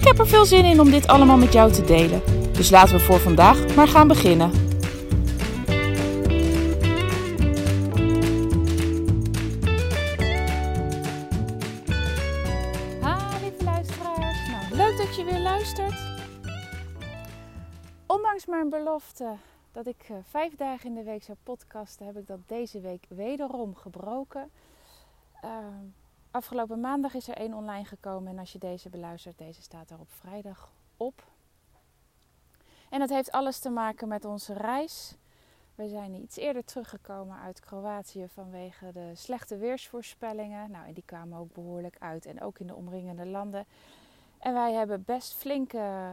Ik heb er veel zin in om dit allemaal met jou te delen. Dus laten we voor vandaag maar gaan beginnen. Ha, lieve luisteraars. Nou, leuk dat je weer luistert. Ondanks mijn belofte dat ik uh, vijf dagen in de week zou podcasten, heb ik dat deze week wederom gebroken. Uh, afgelopen maandag is er één online gekomen en als je deze beluistert, deze staat er op vrijdag op. En dat heeft alles te maken met onze reis. We zijn iets eerder teruggekomen uit Kroatië vanwege de slechte weersvoorspellingen. Nou, en die kwamen ook behoorlijk uit en ook in de omringende landen. En wij hebben best flink,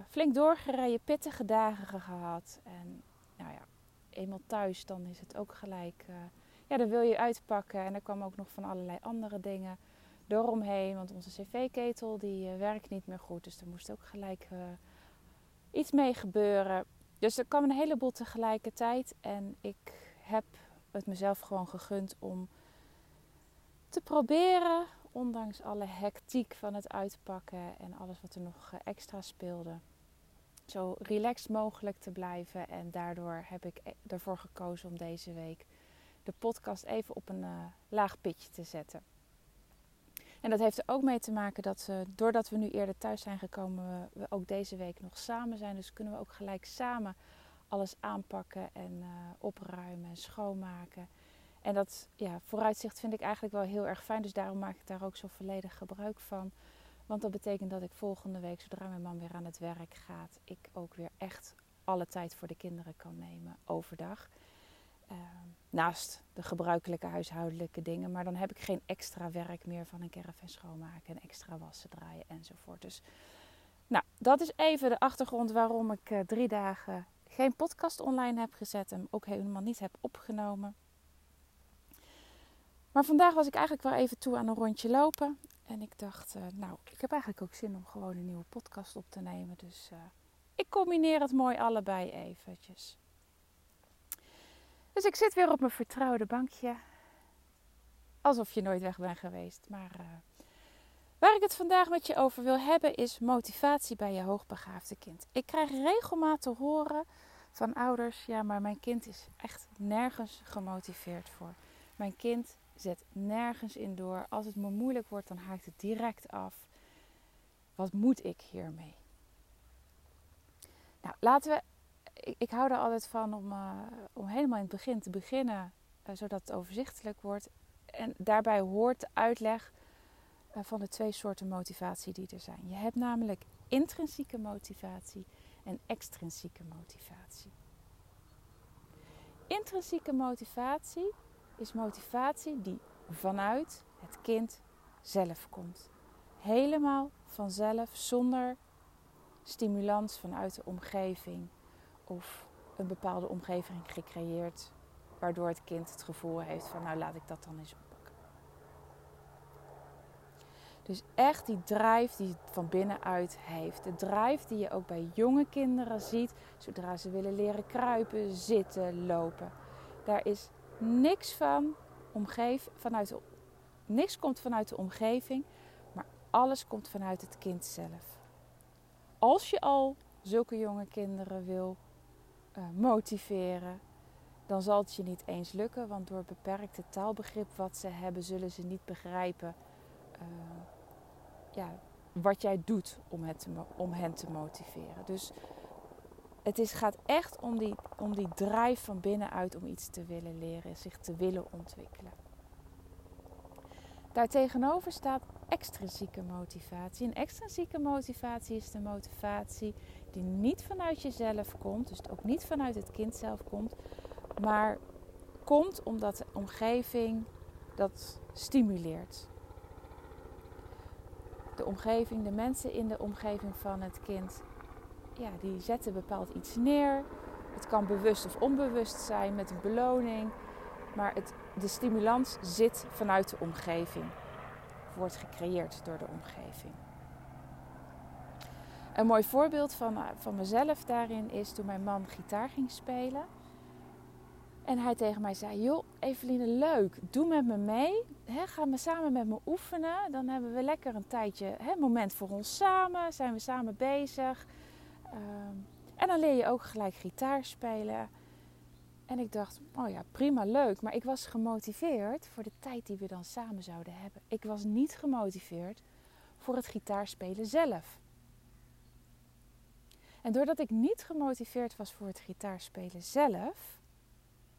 flink doorgereden, pittige dagen gehad. En nou ja, eenmaal thuis, dan is het ook gelijk. Uh, ja, dan wil je uitpakken. En er kwam ook nog van allerlei andere dingen eromheen. Want onze cv-ketel die uh, werkt niet meer goed. Dus er moest ook gelijk uh, iets mee gebeuren. Dus er kwam een heleboel tegelijkertijd. En ik heb het mezelf gewoon gegund om te proberen, ondanks alle hectiek van het uitpakken en alles wat er nog extra speelde, zo relaxed mogelijk te blijven. En daardoor heb ik ervoor gekozen om deze week de podcast even op een laag pitje te zetten. En dat heeft er ook mee te maken dat we, doordat we nu eerder thuis zijn gekomen, we ook deze week nog samen zijn. Dus kunnen we ook gelijk samen alles aanpakken en uh, opruimen en schoonmaken. En dat ja, vooruitzicht vind ik eigenlijk wel heel erg fijn. Dus daarom maak ik daar ook zo volledig gebruik van. Want dat betekent dat ik volgende week, zodra mijn man weer aan het werk gaat, ik ook weer echt alle tijd voor de kinderen kan nemen overdag. Uh, naast de gebruikelijke huishoudelijke dingen. Maar dan heb ik geen extra werk meer van een caravan schoonmaken en extra wassen draaien enzovoort. Dus nou, dat is even de achtergrond waarom ik uh, drie dagen geen podcast online heb gezet en ook helemaal niet heb opgenomen. Maar vandaag was ik eigenlijk wel even toe aan een rondje lopen. En ik dacht, uh, nou, ik heb eigenlijk ook zin om gewoon een nieuwe podcast op te nemen. Dus ik combineer het mooi allebei eventjes. Dus ik zit weer op mijn vertrouwde bankje. Alsof je nooit weg bent geweest. Maar uh, waar ik het vandaag met je over wil hebben is motivatie bij je hoogbegaafde kind. Ik krijg regelmatig horen van ouders: ja, maar mijn kind is echt nergens gemotiveerd voor. Mijn kind zet nergens in door. Als het me moeilijk wordt, dan haakt het direct af. Wat moet ik hiermee? Nou, laten we. Ik, hou er altijd van om, uh, om helemaal in het begin te beginnen, uh, zodat het overzichtelijk wordt. En daarbij hoort de uitleg uh, van de twee soorten motivatie die er zijn. Je hebt namelijk intrinsieke motivatie en extrinsieke motivatie. Intrinsieke motivatie is motivatie die vanuit het kind zelf komt. Helemaal vanzelf, zonder stimulans vanuit de omgeving of een bepaalde omgeving gecreëerd, waardoor het kind het gevoel heeft van nou laat ik dat dan eens oppakken. Dus echt die drive die het van binnenuit heeft. De drive die je ook bij jonge kinderen ziet, zodra ze willen leren kruipen, zitten, lopen. Daar is niks van omgeving, vanuit niks komt vanuit de omgeving, maar alles komt vanuit het kind zelf. Als je al zulke jonge kinderen wil uh, motiveren, dan zal het je niet eens lukken, want door beperkte taalbegrip wat ze hebben, zullen ze niet begrijpen uh, ja, wat jij doet om, het om hen te motiveren. Dus het is, gaat echt om die, om die drive van binnenuit om iets te willen leren, zich te willen ontwikkelen. Daartegenover staat extrinsieke motivatie. En extrinsieke motivatie is de motivatie die niet vanuit jezelf komt, dus ook niet vanuit het kind zelf komt, maar komt omdat de omgeving dat stimuleert. de omgeving, de mensen in de omgeving van het kind, ja, die zetten bepaald iets neer. Het kan bewust of onbewust zijn met een beloning. Maar het, de stimulans zit vanuit de omgeving. Wordt gecreëerd door de omgeving. Een mooi voorbeeld van, van mezelf daarin is toen mijn man gitaar ging spelen. En hij tegen mij zei: Joh, Eveline, leuk. Doe met me mee. He, ga me samen met me oefenen. Dan hebben we lekker een tijdje een moment voor ons samen. Zijn we samen bezig. Ehm, en dan leer je ook gelijk gitaar spelen. En ik dacht, oh ja, prima, leuk. Maar ik was gemotiveerd voor de tijd die we dan samen zouden hebben. Ik was niet gemotiveerd voor het gitaarspelen zelf. En doordat ik niet gemotiveerd was voor het gitaarspelen zelf,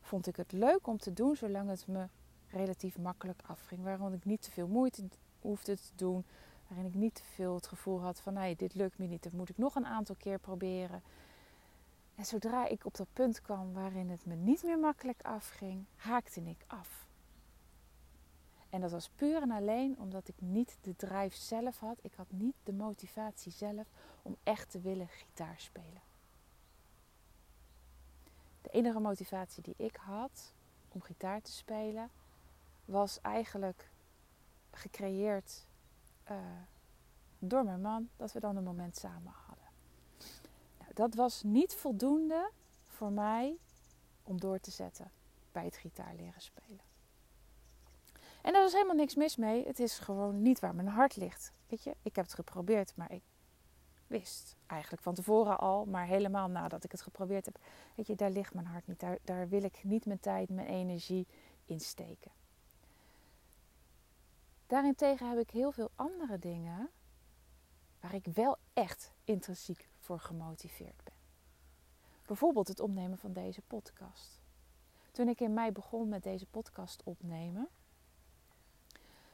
vond ik het leuk om te doen zolang het me relatief makkelijk afging. Waarom ik niet te veel moeite hoefde te doen. Waarin ik niet te veel het gevoel had van nee, dit lukt me niet. Dat moet ik nog een aantal keer proberen. En zodra ik op dat punt kwam waarin het me niet meer makkelijk afging, haakte ik af. En dat was puur en alleen omdat ik niet de drijf zelf had. Ik had niet de motivatie zelf om echt te willen gitaar spelen. De enige motivatie die ik had om gitaar te spelen was eigenlijk gecreëerd uh, door mijn man dat we dan een moment samen hadden. Dat was niet voldoende voor mij om door te zetten bij het gitaar leren spelen. En daar was helemaal niks mis mee. Het is gewoon niet waar mijn hart ligt. Weet je, ik heb het geprobeerd, maar ik wist eigenlijk van tevoren al, maar helemaal nadat ik het geprobeerd heb. Weet je, daar ligt mijn hart niet. Daar, daar wil ik niet mijn tijd, mijn energie in steken. Daarentegen heb ik heel veel andere dingen waar ik wel echt intrinsiek voor gemotiveerd ben. Bijvoorbeeld het opnemen van deze podcast. Toen ik in mei begon met deze podcast opnemen,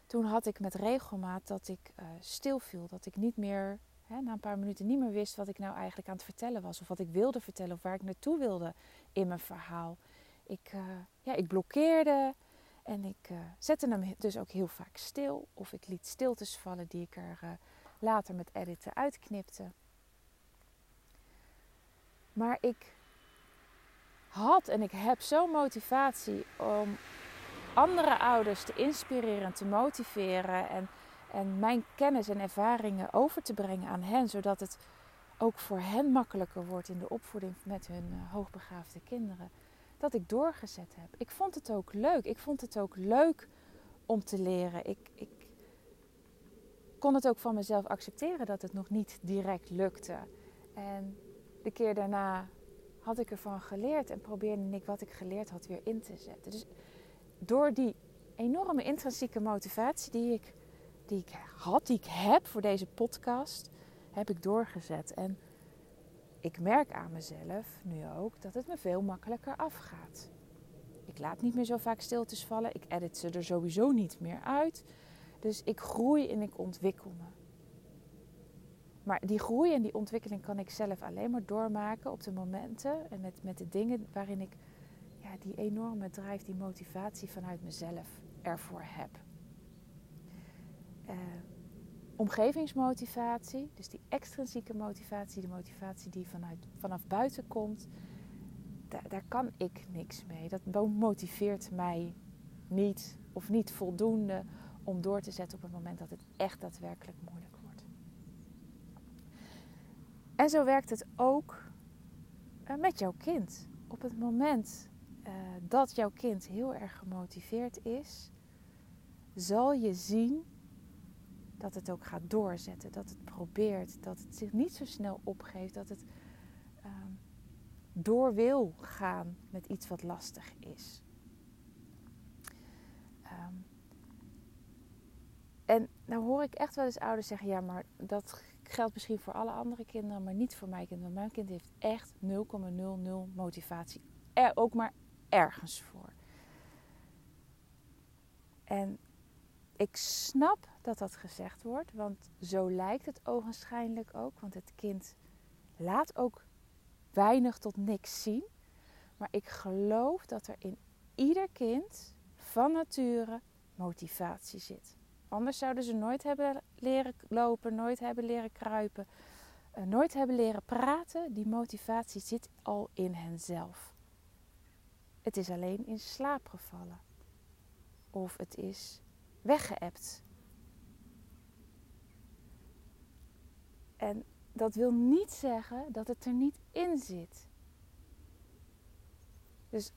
toen had ik met regelmaat dat ik uh, stilviel, dat ik niet meer, hè, na een paar minuten niet meer wist wat ik nou eigenlijk aan het vertellen was, of wat ik wilde vertellen, of waar ik naartoe wilde in mijn verhaal. Ik, uh, ja, ik blokkeerde, en ik uh, zette hem dus ook heel vaak stil. Of ik liet stiltes vallen die ik er later met editen uitknipte. Maar ik had en ik heb zo'n motivatie om andere ouders te inspireren, te motiveren en, en mijn kennis en ervaringen over te brengen aan hen, zodat het ook voor hen makkelijker wordt in de opvoeding met hun uh, hoogbegaafde kinderen dat ik doorgezet heb. Ik vond het ook leuk. Ik vond het ook leuk om te leren. Ik, ik kon het ook van mezelf accepteren dat het nog niet direct lukte. En de keer daarna had ik ervan geleerd en probeerde ik wat ik geleerd had weer in te zetten. Dus door die enorme intrinsieke motivatie die ik, die ik had, die ik heb voor deze podcast, heb ik doorgezet. En ik merk aan mezelf nu ook dat het me veel makkelijker afgaat. Ik laat niet meer zo vaak stiltes vallen. Ik edit ze er sowieso niet meer uit. Dus ik groei en ik ontwikkel me. Maar die groei en die ontwikkeling kan ik zelf alleen maar doormaken op de momenten en met, met de dingen waarin ik ja, die enorme drijf, die motivatie vanuit mezelf ervoor heb. Uh, omgevingsmotivatie, dus die extrinsieke motivatie, de motivatie die vanuit, vanaf buiten komt, daar, daar kan ik niks mee. Dat motiveert mij niet of niet voldoende om door te zetten op het moment dat het echt daadwerkelijk moeilijk. En zo werkt het ook eh, met jouw kind. Op het moment uh, dat jouw kind heel erg gemotiveerd is, zal je zien dat het ook gaat doorzetten, dat het probeert, dat het zich niet zo snel opgeeft, dat het ehm, door wil gaan met iets wat lastig is. Ehm, en nou hoor ik echt wel eens ouders zeggen: ja, maar dat geldt misschien voor alle andere kinderen, maar niet voor mijn kind. Want mijn kind heeft echt 0,00 motivatie. Er ook maar ergens voor. En ik snap dat dat gezegd wordt, want zo lijkt het ogenschijnlijk ook. Want het kind laat ook weinig tot niks zien. Maar ik geloof dat er in ieder kind van nature motivatie zit. Anders zouden ze nooit hebben leren lopen, nooit hebben leren kruipen, uh, nooit hebben leren praten. Die motivatie zit al in henzelf. Het is alleen in slaap gevallen. Of het is weggeëpt. En dat wil niet zeggen dat het er niet in zit. Dus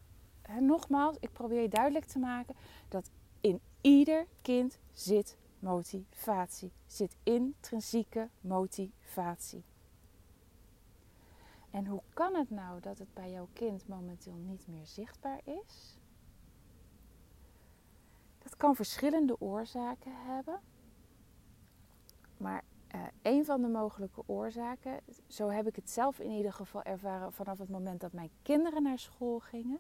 nogmaals, ik probeer je duidelijk te maken dat ieder kind zit motivatie, zit intrinsieke motivatie. En hoe kan het nou dat het bij jouw kind momenteel niet meer zichtbaar is? Dat kan verschillende oorzaken hebben. Maar uh, een van de mogelijke oorzaken, zo heb ik het zelf in ieder geval ervaren vanaf het moment dat mijn kinderen naar school gingen.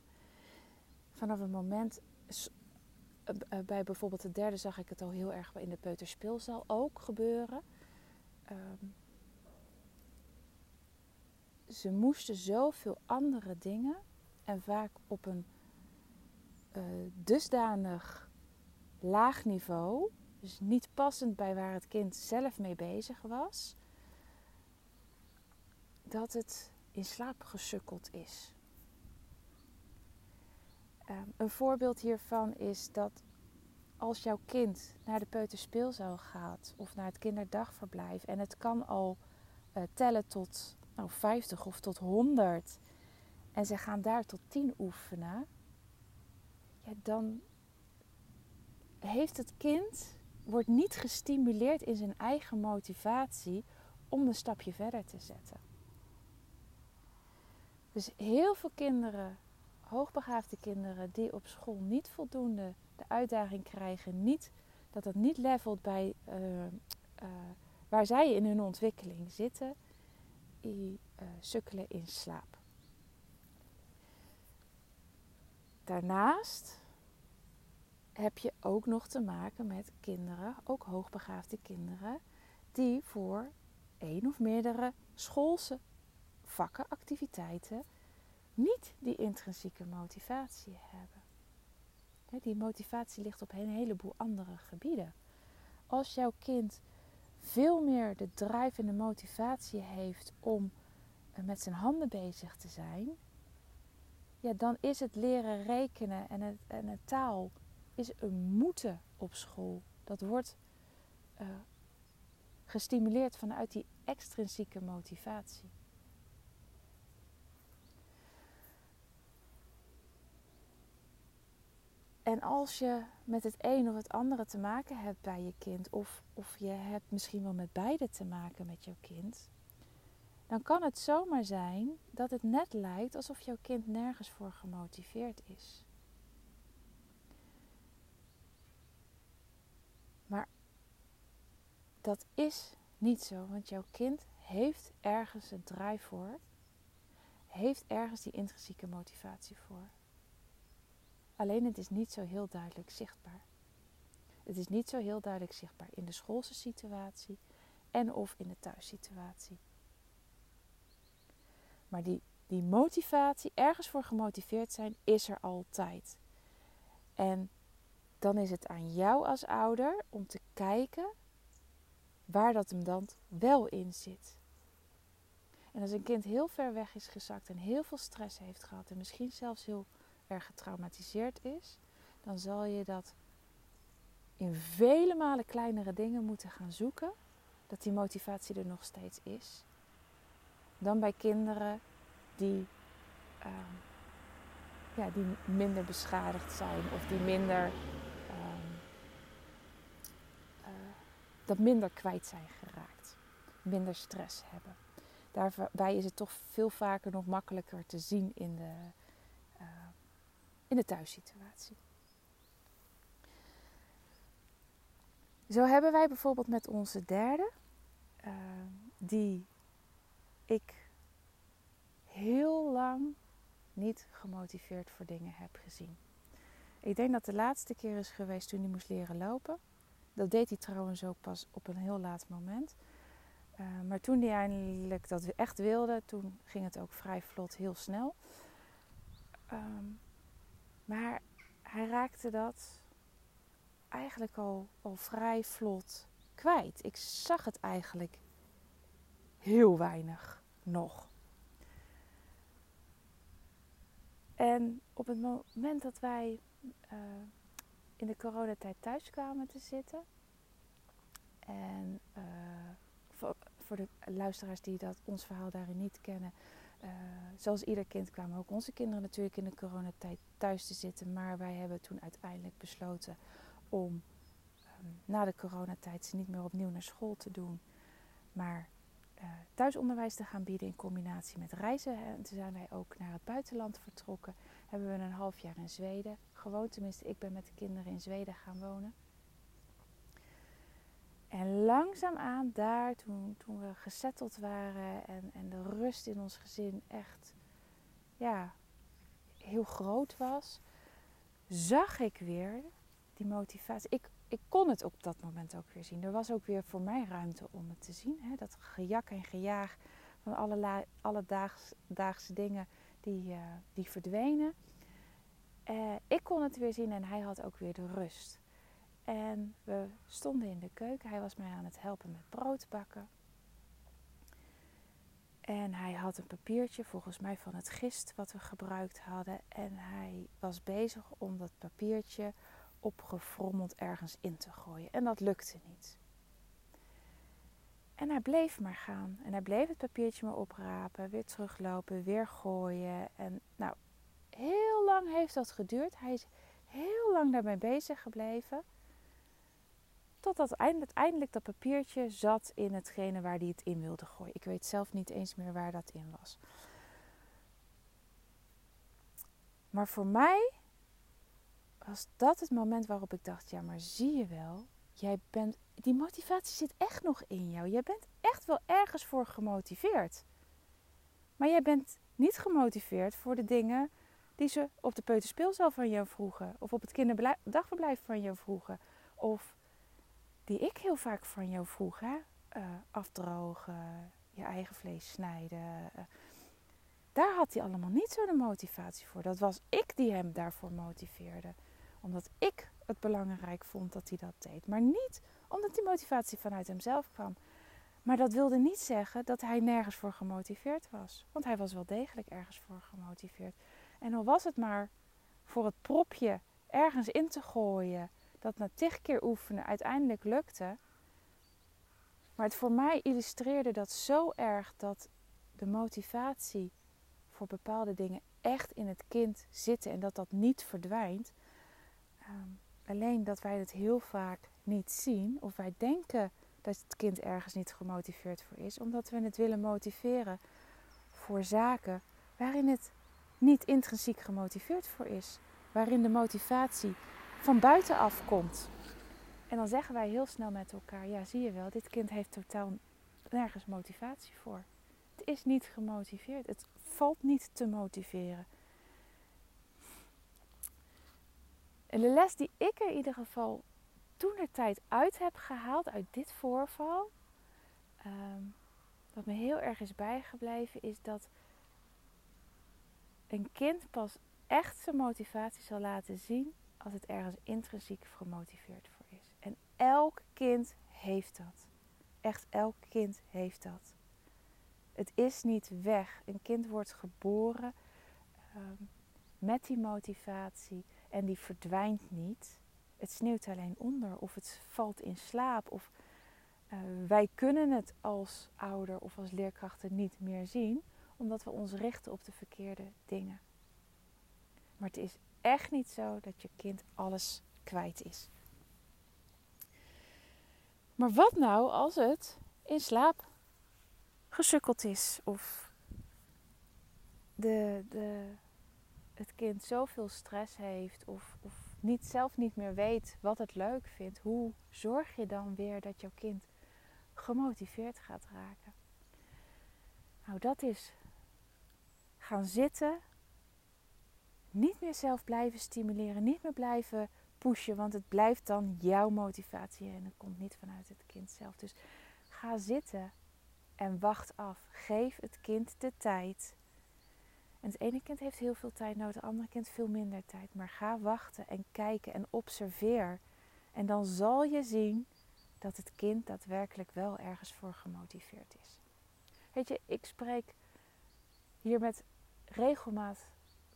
Vanaf het moment, bij bijvoorbeeld de derde zag ik het al heel erg in de peuterspeelzaal ook gebeuren. Um, ze moesten zoveel andere dingen en vaak op een uh, dusdanig laag niveau, dus niet passend bij waar het kind zelf mee bezig was, dat het in slaap gesukkeld is. Um, een voorbeeld hiervan is dat als jouw kind naar de peuterspeelzaal gaat of naar het kinderdagverblijf en het kan al uh, tellen tot nou, 50 of tot 100 en ze gaan daar tot 10 oefenen, dan heeft het kind, wordt niet gestimuleerd in zijn eigen motivatie om een stapje verder te zetten. Dus heel veel kinderen, hoogbegaafde kinderen, die op school niet voldoende de uitdaging krijgen, niet, dat het niet levelt bij uh, uh, waar zij in hun ontwikkeling zitten, die uh, sukkelen in slaap. Daarnaast heb je ook nog te maken met kinderen, ook hoogbegaafde kinderen, die voor één of meerdere schoolse vakken, activiteiten, niet die intrinsieke motivatie hebben. Die motivatie ligt op een heleboel andere gebieden. Als jouw kind veel meer de drive en de motivatie heeft om eh, met zijn handen bezig te zijn, ja, dan is het leren rekenen en het, en taal is een moeten op school. Dat wordt uh, gestimuleerd vanuit die extrinsieke motivatie. En als je met het een of het andere te maken hebt bij je kind, of, of je hebt misschien wel met beide te maken met jouw kind, dan kan het zomaar zijn dat het net lijkt alsof jouw kind nergens voor gemotiveerd is. Maar dat is niet zo, want jouw kind heeft ergens een draai voor, heeft ergens die intrinsieke motivatie voor. Alleen het is niet zo heel duidelijk zichtbaar. Het is niet zo heel duidelijk zichtbaar in de schoolse situatie en of in de thuissituatie. Maar die, die motivatie, ergens voor gemotiveerd zijn, is er altijd. En dan is het aan jou als ouder om te kijken waar dat hem dan wel in zit. En als een kind heel ver weg is gezakt en heel veel stress heeft gehad en misschien zelfs heel erg getraumatiseerd is, dan zal je dat in vele malen kleinere dingen moeten gaan zoeken, dat die motivatie er nog steeds is. Dan bij kinderen die, uh, ja, die minder beschadigd zijn of die minder, uh, uh, dat minder kwijt zijn geraakt, minder stress hebben. Daarbij is het toch veel vaker nog makkelijker te zien in de, in de thuissituatie. Zo hebben wij bijvoorbeeld met onze derde, uh, die ik heel lang niet gemotiveerd voor dingen heb gezien. Ik denk dat de laatste keer is geweest toen hij moest leren lopen. Dat deed hij trouwens ook pas op een heel laat moment. Uh, maar toen hij eindelijk dat echt wilde, toen ging het ook vrij vlot, heel snel. Um, maar hij raakte dat eigenlijk al, al vrij vlot kwijt. Ik zag het eigenlijk heel weinig nog. En op het moment dat wij uh, in de coronatijd thuis kwamen te zitten. En uh, voor, voor, de luisteraars die dat, ons verhaal daarin niet kennen. Uh, zoals ieder kind kwamen ook onze kinderen natuurlijk in de coronatijd thuis te zitten. Maar wij hebben toen uiteindelijk besloten om um, na de coronatijd ze niet meer opnieuw naar school te doen. Maar uh, thuisonderwijs te gaan bieden in combinatie met reizen. En toen zijn wij ook naar het buitenland vertrokken. Hebben we een half jaar in Zweden gewoond. Tenminste, ik ben met de kinderen in Zweden gaan wonen. En langzaamaan daar, toen, toen we gezetteld waren en, en de rust in ons gezin echt ja, heel groot was, zag ik weer die motivatie. Ik, ik kon het op dat moment ook weer zien. Er was ook weer voor mij ruimte om het te zien. Hè? Dat gejak en gejaag van alle alledaagse dingen die, uh, die verdwenen. Uh, ik kon het weer zien en hij had ook weer de rust. En we stonden in de keuken. Hij was mij aan het helpen met brood bakken. En hij had een papiertje, volgens mij van het gist wat we gebruikt hadden. En hij was bezig om dat papiertje opgefrommeld ergens in te gooien. En dat lukte niet. En hij bleef maar gaan. En hij bleef het papiertje maar oprapen, weer teruglopen, weer gooien. En nou, heel lang heeft dat geduurd. Hij is heel lang daarmee bezig gebleven. Totdat uiteindelijk dat papiertje zat in hetgene waar hij het in wilde gooien. Ik weet zelf niet eens meer waar dat in was. Maar voor mij was dat het moment waarop ik dacht: ja, maar zie je wel, jij bent, die motivatie zit echt nog in jou. Jij bent echt wel ergens voor gemotiveerd. Maar jij bent niet gemotiveerd voor de dingen die ze op de peuterspeelzaal van jou vroegen. Of op het kinderdagverblijf van jou vroegen. Of die ik heel vaak van jou vroeg. Hè? Uh, afdrogen, je eigen vlees snijden. Uh, daar had hij allemaal niet zo de motivatie voor. Dat was ik die hem daarvoor motiveerde. Omdat ik het belangrijk vond dat hij dat deed. Maar niet omdat die motivatie vanuit hemzelf kwam. Maar dat wilde niet zeggen dat hij nergens voor gemotiveerd was. Want hij was wel degelijk ergens voor gemotiveerd. En al was het maar voor het propje ergens in te gooien, dat na tig keer oefenen uiteindelijk lukte. Maar het voor mij illustreerde dat zo erg dat de motivatie voor bepaalde dingen echt in het kind zit en dat dat niet verdwijnt. Um, alleen dat wij het heel vaak niet zien of wij denken dat het kind ergens niet gemotiveerd voor is, omdat we het willen motiveren voor zaken waarin het niet intrinsiek gemotiveerd voor is. Waarin de motivatie van buitenaf komt. En dan zeggen wij heel snel met elkaar: ja, zie je wel, dit kind heeft totaal nergens motivatie voor. Het is niet gemotiveerd. Het valt niet te motiveren. En de les die ik er in ieder geval toen de tijd uit heb gehaald uit dit voorval, um, wat me heel erg is bijgebleven, is dat een kind pas echt zijn motivatie zal laten zien als het ergens intrinsiek gemotiveerd voor is. En elk kind heeft dat. Echt elk kind heeft dat. Het is niet weg. Een kind wordt geboren um, met die motivatie en die verdwijnt niet. Het sneeuwt alleen onder of het valt in slaap. Of uh, wij kunnen het als ouder of als leerkrachten niet meer zien omdat we ons richten op de verkeerde dingen. Maar het is echt niet zo dat je kind alles kwijt is. Maar wat nou als het in slaap gesukkeld is of de, de, het kind zoveel stress heeft of, of niet, zelf niet meer weet wat het leuk vindt? Hoe zorg je dan weer dat jouw kind gemotiveerd gaat raken? Nou, dat is gaan zitten. Niet meer zelf blijven stimuleren, niet meer blijven pushen, want het blijft dan jouw motivatie en het komt niet vanuit het kind zelf. Dus ga zitten en wacht af. Geef het kind de tijd. En het ene kind heeft heel veel tijd nodig, het andere kind veel minder tijd. Maar ga wachten en kijken en observeer. En dan zal je zien dat het kind daadwerkelijk wel ergens voor gemotiveerd is. Weet je, ik spreek hier met regelmaat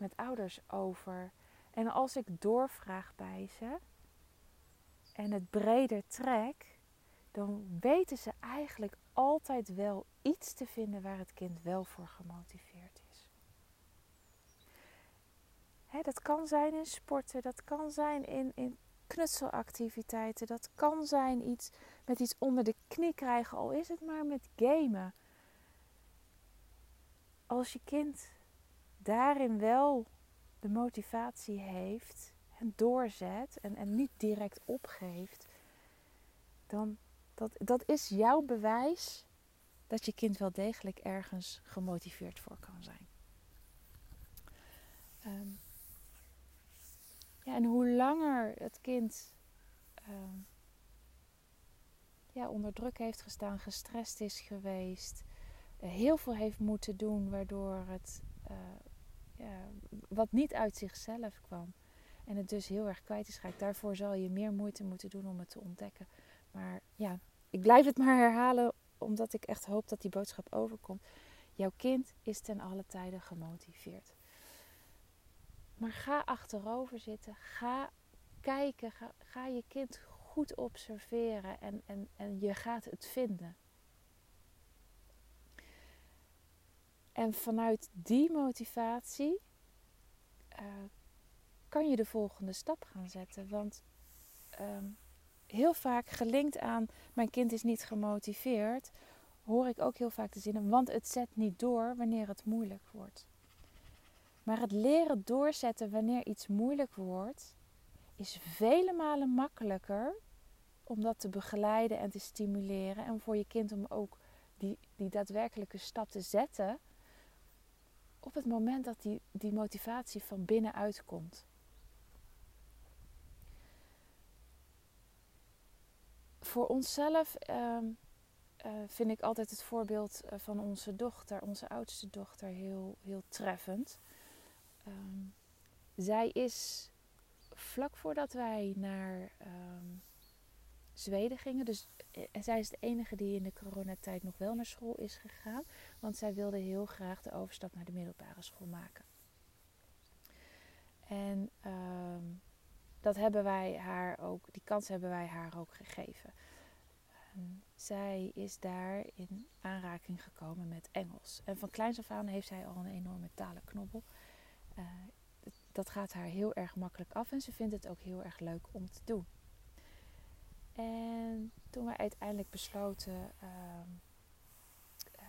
met ouders over. En als ik doorvraag bij ze en het breder trek, dan weten ze eigenlijk altijd wel iets te vinden waar het kind wel voor gemotiveerd is. dat kan zijn in sporten, dat kan zijn in, in knutselactiviteiten, dat kan zijn iets met iets onder de knie krijgen, al is het maar met gamen. Als je kind daarin wel de motivatie heeft en doorzet en, en niet direct opgeeft, dan dat, dat is jouw bewijs dat je kind wel degelijk ergens gemotiveerd voor kan zijn. Ehm, ja, en hoe langer het kind ehm, ja, onder druk heeft gestaan, gestrest is geweest, uh, heel veel heeft moeten doen, waardoor het ja, wat niet uit zichzelf kwam. En het dus heel erg kwijt is geraakt. Daarvoor zal je meer moeite moeten doen om het te ontdekken. Maar ja, ik blijf het maar herhalen, omdat ik echt hoop dat die boodschap overkomt. Jouw kind is ten alle tijden gemotiveerd. Maar ga achterover zitten. Ga kijken. Ga, ga je kind goed observeren. En, en, en je gaat het vinden. En vanuit die motivatie uh, kan je de volgende stap gaan zetten. Want um, heel vaak gelinkt aan mijn kind is niet gemotiveerd, hoor ik ook heel vaak de zinnen, want het zet niet door wanneer het moeilijk wordt. Maar het leren doorzetten wanneer iets moeilijk wordt, is vele malen makkelijker om dat te begeleiden en te stimuleren. En voor je kind om ook die, die daadwerkelijke stap te zetten op het moment dat die, die motivatie van binnenuit komt. voor onszelf uh, vind ik altijd het voorbeeld eh, van onze dochter, onze oudste dochter, heel, heel treffend. Ehm, zij is vlak voordat wij naar ehm, Zweden gingen, dus eh, zij is de enige die in de coronatijd nog wel naar school is gegaan, want zij wilde heel graag de overstap naar de middelbare school maken. En dat hebben wij haar ook, die kans hebben wij haar ook gegeven. zij is daar in aanraking gekomen met Engels. En van kleins af aan heeft zij al een enorme talenknobbel. Uh, dat gaat haar heel erg makkelijk af en ze vindt het ook heel erg leuk om te doen. En toen wij uiteindelijk besloten ehm, eh,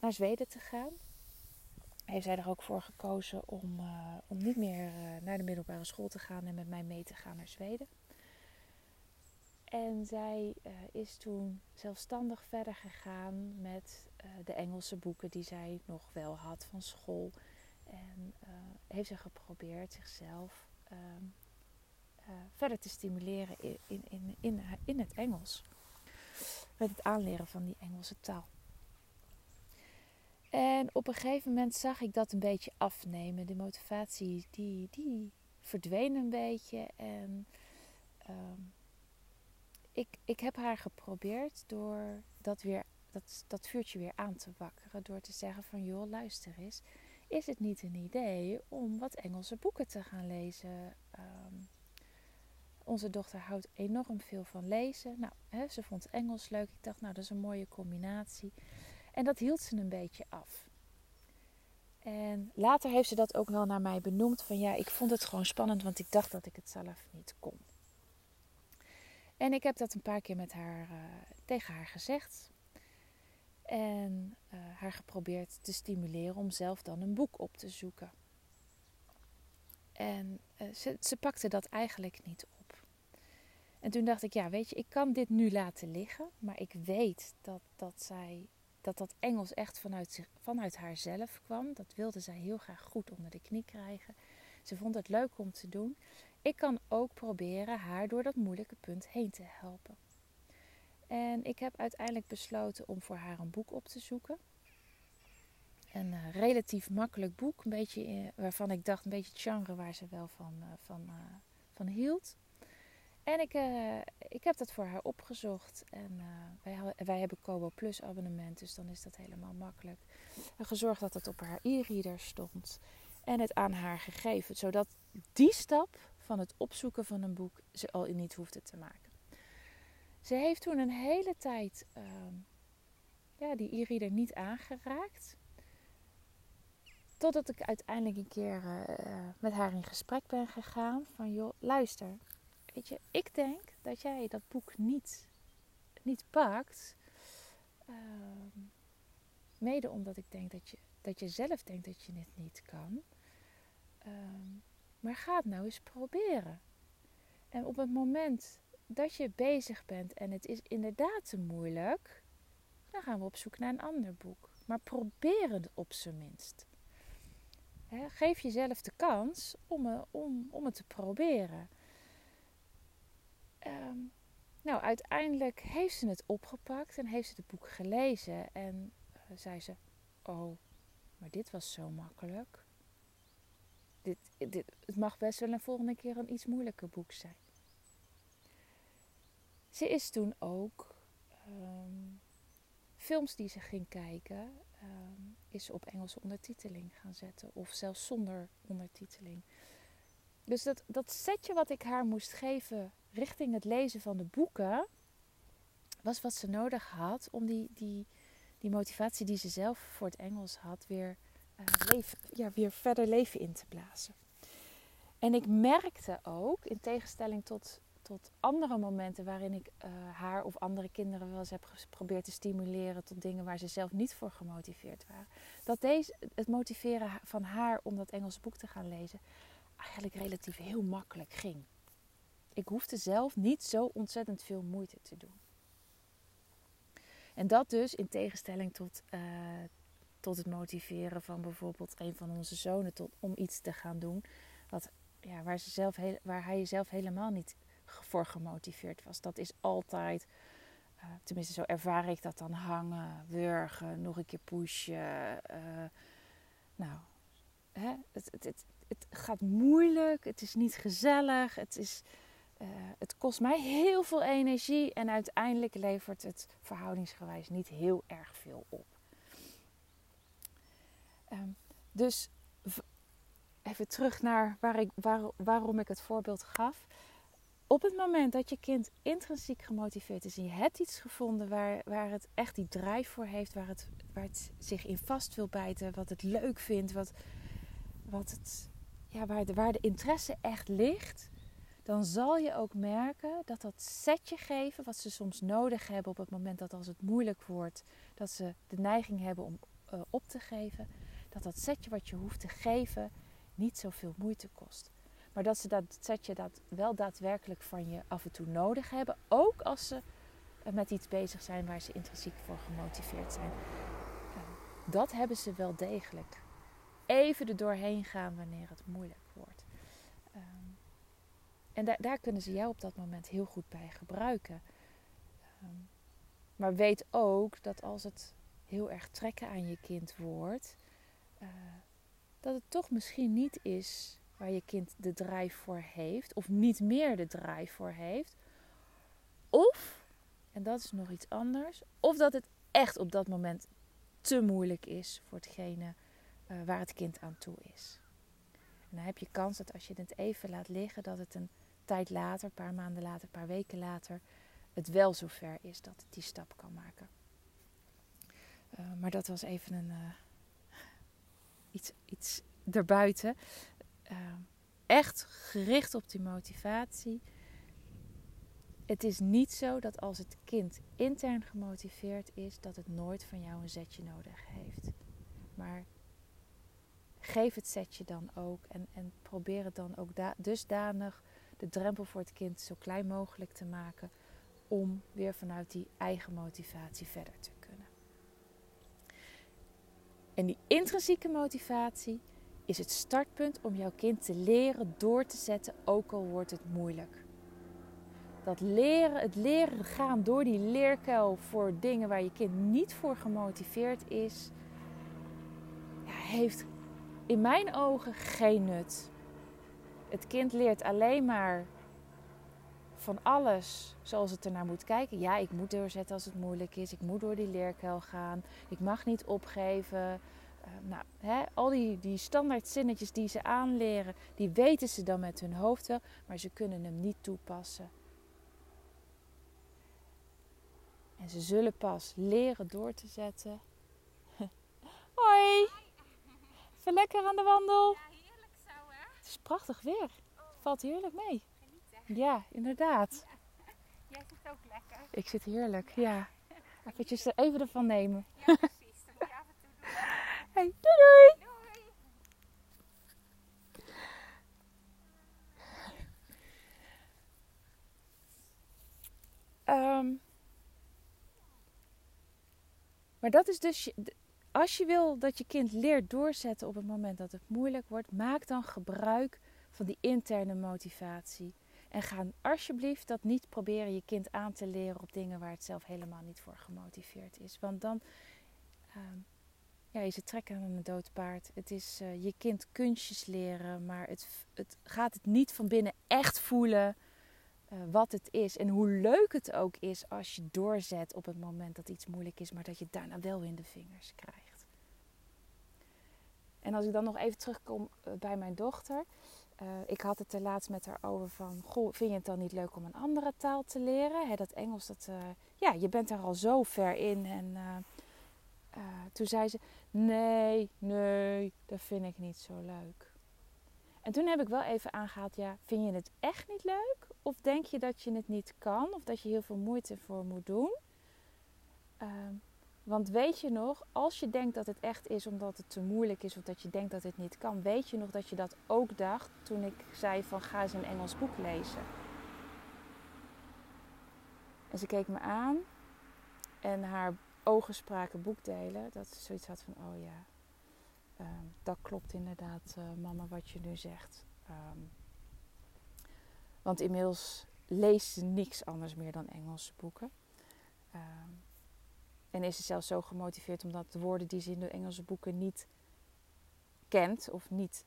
naar Zweden te gaan, heeft zij er ook voor gekozen om, uh, om niet meer uh, naar de middelbare school te gaan en met mij mee te gaan naar Zweden. En zij is toen zelfstandig verder gegaan met de Engelse boeken die zij nog wel had van school. En heeft ze geprobeerd zichzelf ehm, verder te stimuleren in, in, in, in, in het Engels. Met het aanleren van die Engelse taal. En op een gegeven moment zag ik dat een beetje afnemen. De motivatie die, die verdween een beetje. En ehm, ik, ik heb haar geprobeerd door dat, weer, dat, dat vuurtje weer aan te wakkeren. Door te zeggen van joh, luister eens. Is het niet een idee om wat Engelse boeken te gaan lezen? Ehm, onze dochter houdt enorm veel van lezen. Nou, hè, ze vond Engels leuk. Ik dacht, nou, dat is een mooie combinatie. En dat hield ze een beetje af. En later heeft ze dat ook wel naar mij benoemd. Van ja, ik vond het gewoon spannend, want ik dacht dat ik het zelf niet kon. En ik heb dat een paar keer met haar, uh, tegen haar gezegd. En uh, haar geprobeerd te stimuleren om zelf dan een boek op te zoeken. En uh, ze, ze pakte dat eigenlijk niet op. En toen dacht ik, ja, weet je, ik kan dit nu laten liggen. Maar ik weet dat, dat zij dat dat Engels echt vanuit, zich, vanuit haarzelf kwam. Dat wilde zij heel graag goed onder de knie krijgen. Ze vond het leuk om te doen. Ik kan ook proberen haar door dat moeilijke punt heen te helpen. En ik heb uiteindelijk besloten om voor haar een boek op te zoeken. Een uh, relatief makkelijk boek, een beetje, waarvan ik dacht een beetje het genre waar ze wel van, uh, van, van hield. En ik, uh, ik heb dat voor haar opgezocht. En uh, wij, wij hebben Kobo Plus abonnement, dus dan is dat helemaal makkelijk. En gezorgd dat het op haar e-reader stond. En het aan haar gegeven, zodat die stap van het opzoeken van een boek ze al niet hoefde te maken. Ze heeft toen een hele tijd uh, ja, die e-reader niet aangeraakt. Totdat ik uiteindelijk een keer uh, met haar in gesprek ben gegaan. Van joh, luister. Weet je, ik denk dat jij dat boek niet, niet pakt. Uh, mede omdat ik denk dat je, dat je zelf denkt dat je het niet kan. Uh, maar ga het nou eens proberen. En op het moment dat je bezig bent en het is inderdaad te moeilijk, dan gaan we op zoek naar een ander boek. Maar probeer het op zijn minst. geef jezelf de kans om, eh, om, om het te proberen. Ehm, nou, uiteindelijk heeft ze het opgepakt en heeft ze het boek gelezen. En uh, zei ze: Oh, maar dit was zo makkelijk. Dit, dit, het mag best wel een volgende keer een iets moeilijker boek zijn. Ze is toen ook um, films die ze ging kijken, um, is op Engelse ondertiteling gaan zetten. Of zelfs zonder ondertiteling. Dus dat, dat setje wat ik haar moest geven richting het lezen van de boeken, was wat ze nodig had om die, die, die motivatie die ze zelf voor het Engels had, weer, uh, leven, ja, weer verder leven in te blazen. En ik merkte ook, in tegenstelling tot tot andere momenten waarin ik uh, haar of andere kinderen wel eens heb geprobeerd te stimuleren tot dingen waar ze zelf niet voor gemotiveerd waren. Dat deze, het motiveren van haar om dat Engelse boek te gaan lezen eigenlijk relatief heel makkelijk ging. Ik hoefde zelf niet zo ontzettend veel moeite te doen. En dat dus in tegenstelling tot, uh, tot het motiveren van bijvoorbeeld een van onze zonen tot, om iets te gaan doen. Wat, ja, waar, ze zelf waar hij zelf helemaal niet voor gemotiveerd was. Dat is altijd, uh, tenminste zo ervaar ik dat dan, hangen, wurgen, nog een keer pushen. Uh, nou, hè, het, het, het, het, gaat moeilijk, het is niet gezellig, het, is, uh, het kost mij heel veel energie en uiteindelijk levert het verhoudingsgewijs niet heel erg veel op. Um, dus even terug naar waar ik, waar, waarom ik het voorbeeld gaf op het moment dat je kind intrinsiek gemotiveerd is en je hebt iets gevonden waar, waar het echt die drijf voor heeft, waar het, waar het zich in vast wil bijten, wat het leuk vindt, wat, wat het, ja, waar, de, waar de interesse echt ligt, dan zal je ook merken dat dat setje geven, wat ze soms nodig hebben op het moment dat als het moeilijk wordt, dat ze de neiging hebben om uh, op te geven, dat dat setje wat je hoeft te geven niet zoveel moeite kost. Maar dat ze dat setje dat wel daadwerkelijk van je af en toe nodig hebben. Ook als ze met iets bezig zijn waar ze intrinsiek voor gemotiveerd zijn. Dat hebben ze wel degelijk. Even er doorheen gaan wanneer het moeilijk en daar, kunnen ze jou op dat moment heel goed bij gebruiken. Ehm, maar weet ook dat als het heel erg trekken aan je kind wordt, uh, dat het toch misschien niet is waar je kind de drijf voor heeft, of niet meer de drijf voor heeft. Of, en dat is nog iets anders, of dat het echt op dat moment te moeilijk is voor hetgene uh, waar het kind aan toe is. En dan heb je kans dat als je het even laat liggen, dat het een tijd later, een paar maanden later, een paar weken later, het wel zover is dat het die stap kan maken. Uh, maar dat was even een uh, iets, iets erbuiten. Ehm, echt gericht op die motivatie. Het is niet zo dat als het kind intern gemotiveerd is, dat het nooit van jou een zetje nodig heeft. Maar geef het zetje dan ook en, en probeer het dan ook dusdanig de drempel voor het kind zo klein mogelijk te maken om weer vanuit die eigen motivatie verder te kunnen. En die intrinsieke motivatie, is het startpunt om jouw kind te leren door te zetten, ook al wordt het moeilijk. Dat leren, het leren gaan door die leerkuil voor dingen waar je kind niet voor gemotiveerd is, ja, heeft in mijn ogen geen nut. Het kind leert alleen maar van alles zoals het ernaar moet kijken. Ja, ik moet doorzetten als het moeilijk is. Ik moet door die leerkuil gaan. Ik mag niet opgeven. Uh, nou, hè, al die, die standaard zinnetjes die ze aanleren, die weten ze dan met hun hoofd wel, maar ze kunnen hem niet toepassen. En ze zullen pas leren door te zetten. Hoi! Even lekker aan de wandel. Het is prachtig weer. Het valt heerlijk mee. Ja, inderdaad. Jij zit ook lekker. Ik zit heerlijk, ja. Eventjes even ervan nemen. Ja, precies. Dat moet je af en toe doen. Hey, doei doei! Doei. Ehm, maar dat is dus, als je wil dat je kind leert doorzetten op het moment dat het moeilijk wordt, maak dan gebruik van die interne motivatie. En ga alsjeblieft dat niet proberen je kind aan te leren op dingen waar het zelf helemaal niet voor gemotiveerd is. Want dan, ehm, ja, je zit trekken aan een dood paard. Het is eh, je kind kunstjes leren, maar het, het gaat het niet van binnen echt voelen eh, wat het is. En hoe leuk het ook is als je doorzet op het moment dat iets moeilijk is, maar dat je daarna wel in de vingers krijgt. En als ik dan nog even terugkom eh, bij mijn dochter. Eh, ik had het er laatst met haar over van, goh, vind je het dan niet leuk om een andere taal te leren? Dat Engels, dat, ja, je bent daar al zo ver in. En toen zei ze, nee, nee, dat vind ik niet zo leuk. En toen heb ik wel even aangehaald, ja, vind je het echt niet leuk? Of denk je dat je het niet kan? Of dat je heel veel moeite voor moet doen? Ehm, want weet je nog, als je denkt dat het echt is omdat het te moeilijk is of dat je denkt dat het niet kan, weet je nog dat je dat ook dacht toen ik zei van ga eens een Engels boek lezen. En ze keek me aan en haar ogen spraken boekdelen. Dat ze zoiets had van, oh ja, ehm, dat klopt inderdaad, eh, mama, wat je nu zegt. Ehm, want inmiddels leest ze niks anders meer dan Engelse boeken. Ehm, en is ze zelfs zo gemotiveerd omdat de woorden die ze in de Engelse boeken niet kent of niet.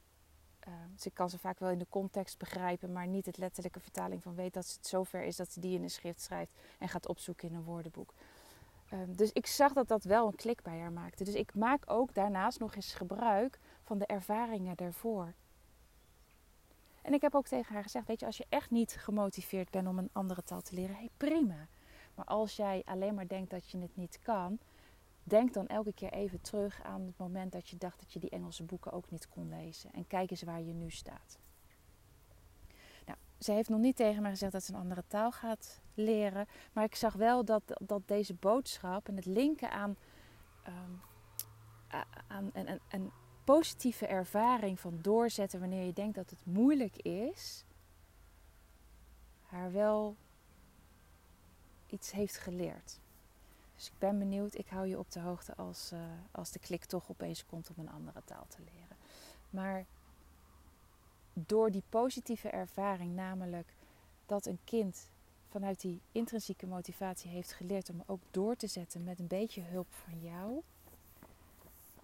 ehm, ze kan ze vaak wel in de context begrijpen, maar niet het letterlijke vertaling van weet dat het zover is dat ze die in een schrift schrijft en gaat opzoeken in een woordenboek. Ehm, dus ik zag dat dat wel een klik bij haar maakte. Dus ik maak ook daarnaast nog eens gebruik van de ervaringen daarvoor. En ik heb ook tegen haar gezegd: Weet je, als je echt niet gemotiveerd bent om een andere taal te leren, hey, prima. Maar als jij alleen maar denkt dat je het niet kan, denk dan elke keer even terug aan het moment dat je dacht dat je die Engelse boeken ook niet kon lezen. En kijk eens waar je nu staat. Nou, ze heeft nog niet tegen mij gezegd dat ze een andere taal gaat leren. Maar ik zag wel dat, dat deze boodschap en het linken aan, ehm, aan een, een, een positieve ervaring van doorzetten wanneer je denkt dat het moeilijk is, haar wel iets heeft geleerd. Dus ik ben benieuwd, ik hou je op de hoogte als, eh, als de klik toch opeens komt om een andere taal te leren. Maar door die positieve ervaring, namelijk dat een kind vanuit die intrinsieke motivatie heeft geleerd om ook door te zetten met een beetje hulp van jou,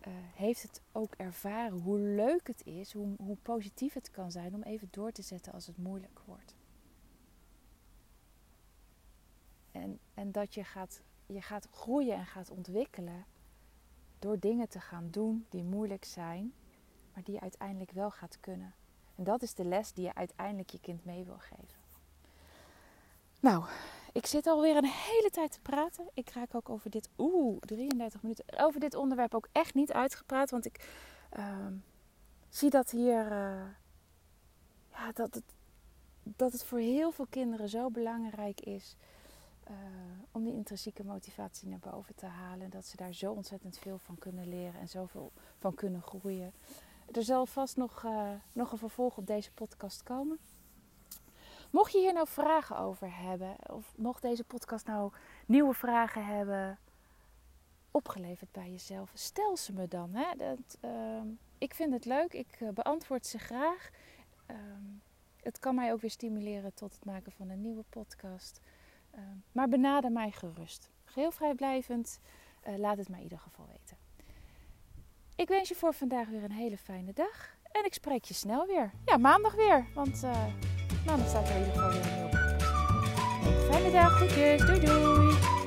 eh, heeft het ook ervaren hoe leuk het is, hoe, hoe positief het kan zijn om even door te zetten als het moeilijk wordt. En, en dat je gaat, je gaat groeien en gaat ontwikkelen door dingen te gaan doen die moeilijk zijn, maar die je uiteindelijk wel gaat kunnen. En dat is de les die je uiteindelijk je kind mee wil geven. Nou, ik zit alweer een hele tijd te praten. Ik raak ook over dit, oeh, 33 minuten, over dit onderwerp ook echt niet uitgepraat. Want ik ehm, zie dat hier, eh, ja, dat het, dat het voor heel veel kinderen zo belangrijk is eh, om die intrinsieke motivatie naar boven te halen. En dat ze daar zo ontzettend veel van kunnen leren en zoveel van kunnen groeien. Er zal vast nog, eh, nog een vervolg op deze podcast komen. Mocht je hier nou vragen over hebben, of mocht deze podcast nou nieuwe vragen hebben opgeleverd bij jezelf, stel ze me dan. Hè? Dat, ehm, ik vind het leuk, ik eh, beantwoord ze graag. Ehm, het kan mij ook weer stimuleren tot het maken van een nieuwe podcast. Ehm, maar benader mij gerust. Geheel vrijblijvend, eh, laat het mij in ieder geval weten. Ik wens je voor vandaag weer een hele fijne dag. En ik spreek je snel weer. Ja, maandag weer. Want nou, dan staat er in ieder geval weer een nieuwe podcast. Fijne dag, groetjes. Doei doei.